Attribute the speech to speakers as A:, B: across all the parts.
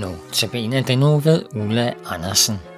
A: Notabene den nu ved Ulla Andersen.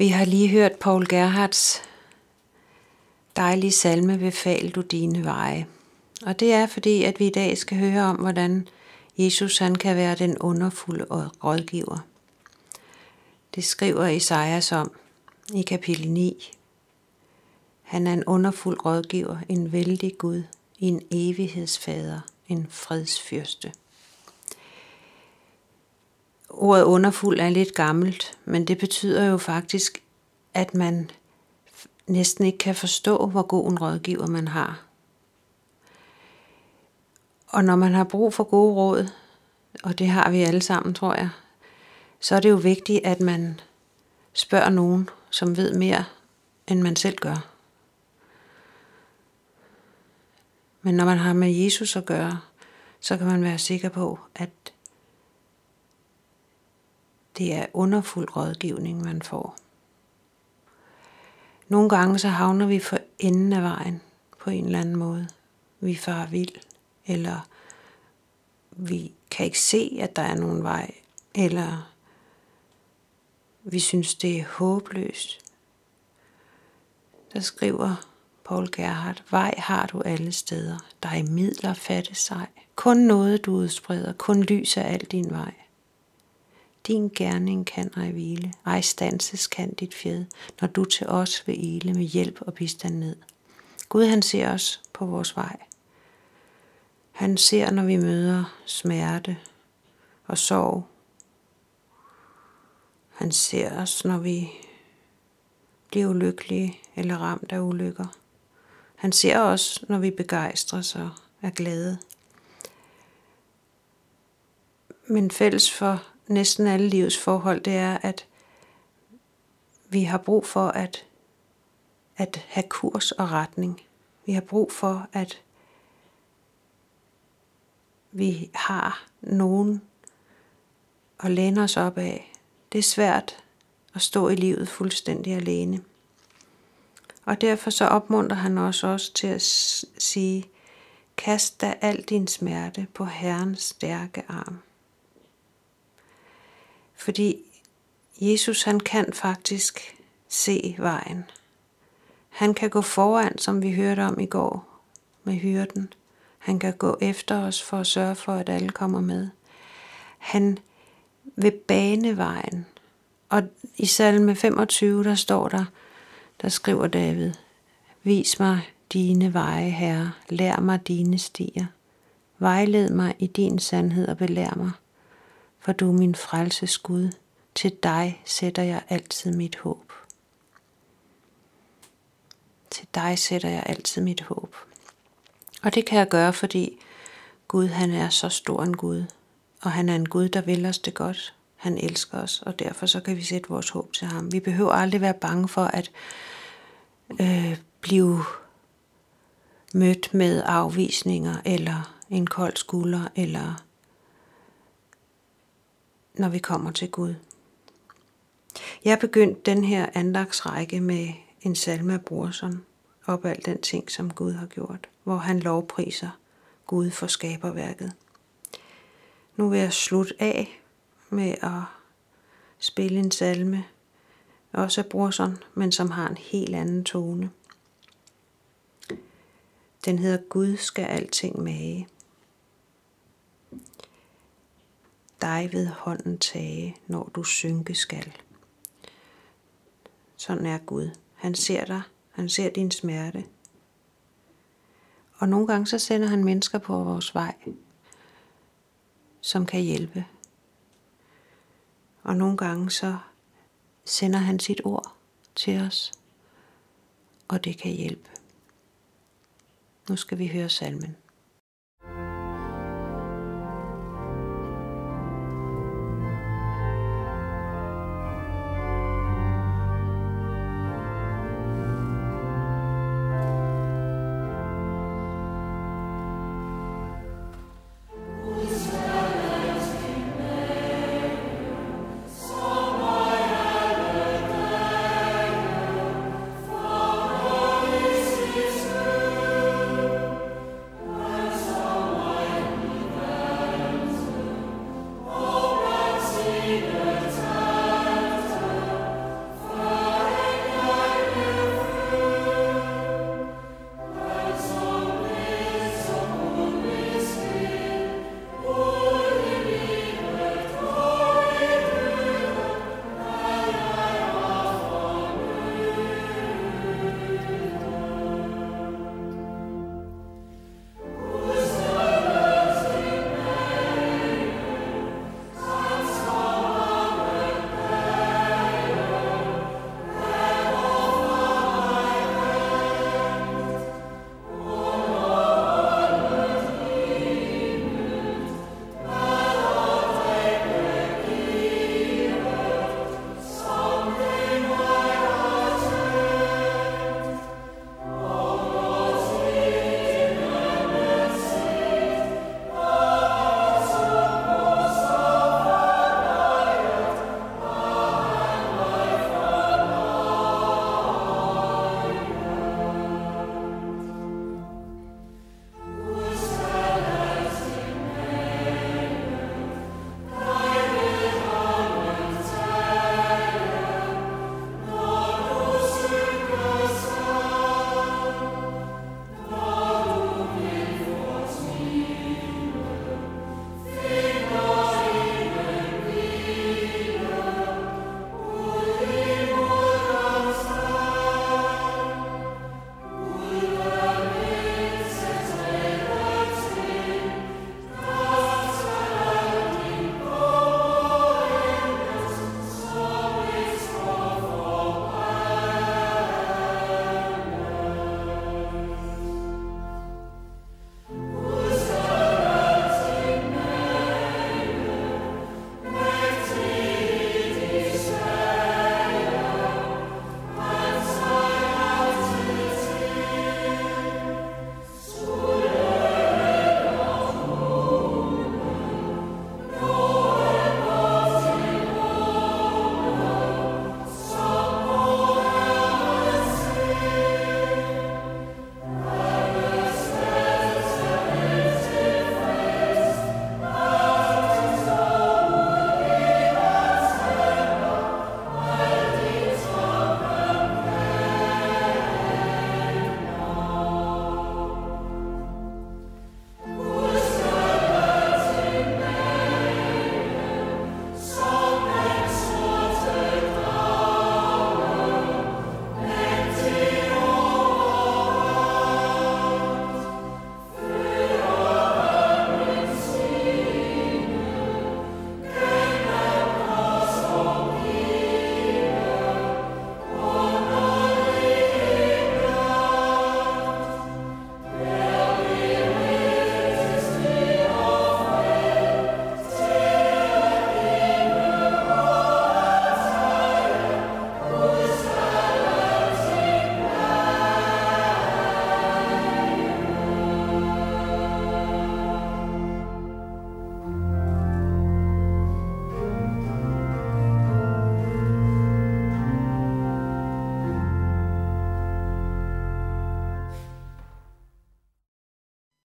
B: Vi har lige hørt Paul Gerhards dejlige salme Befal du dine veje. Og det er fordi, at vi i dag skal høre om, hvordan Jesus han kan være den underfulde rådgiver. Det skriver Esajas om i kapitel 9. Han er en underfuld rådgiver, en vældig Gud, en evighedsfader, en fredsfyrste. Ordet underfuld er lidt gammelt, men det betyder jo faktisk, at man næsten ikke kan forstå, hvor god en rådgiver man har. Og når man har brug for gode råd, og det har vi alle sammen, tror jeg, så er det jo vigtigt, at man spørger nogen, som ved mere, end man selv gør. Men når man har med Jesus at gøre, så kan man være sikker på, at det er underfuld rådgivning, man får. Nogle gange så havner vi for enden af vejen på en eller anden måde. Vi far vild, eller vi kan ikke se, at der er nogen vej, eller vi synes, det er håbløst. Der skriver Paul Gerhardt, vej har du alle steder, der er midler fatte sig. Kun noget du udspreder, kun lys er al din vej
A: din gerning kan ej hvile, ej stanses kan dit fjed, når du til os vil ile med hjælp og bistand ned. Gud han ser os på vores vej. Han ser, når vi møder smerte og sorg. Han ser os, når vi bliver ulykkelige eller ramt af ulykker. Han ser os, når vi begejstres og er glade. Men fælles for næsten alle livets forhold, det er, at vi har brug for at, at have kurs og retning. Vi har brug for, at vi har nogen at læne os op af. Det er svært at stå i livet fuldstændig alene. Og derfor så opmuntrer han os også til at sige, kast da al din smerte på Herrens stærke arm. Fordi Jesus han kan faktisk se vejen. Han kan gå foran, som vi hørte om i går med hyrden. Han kan gå efter os for at sørge for, at alle kommer med. Han vil bane vejen. Og i salme 25, der står der, der skriver David, Vis mig dine veje, Herre, lær mig dine stier. Vejled mig i din sandhed og belær mig, for du er min frelses Gud. Til dig sætter jeg altid mit håb. Til dig sætter jeg altid mit håb. Og det kan jeg gøre, fordi Gud han er så stor en Gud, og han er en Gud, der vil os det godt. Han elsker os, og derfor så kan vi sætte vores håb til ham. Vi behøver aldrig være bange for at øh, blive mødt med afvisninger, eller en kold skulder, eller når vi kommer til Gud. Jeg begyndte den her andagsrække med en salme af Brorson, op alt den ting, som Gud har gjort, hvor han lovpriser Gud for skaberværket. Nu vil jeg slutte af med at spille en salme, også af Brorson, men som har en helt anden tone. Den hedder Gud skal alting mage. Dig ved hånden tage, når du synke skal. Sådan er Gud. Han ser dig. Han ser din smerte. Og nogle gange så sender han mennesker på vores vej, som kan hjælpe. Og nogle gange så sender han sit ord til os, og det kan hjælpe. Nu skal vi høre salmen.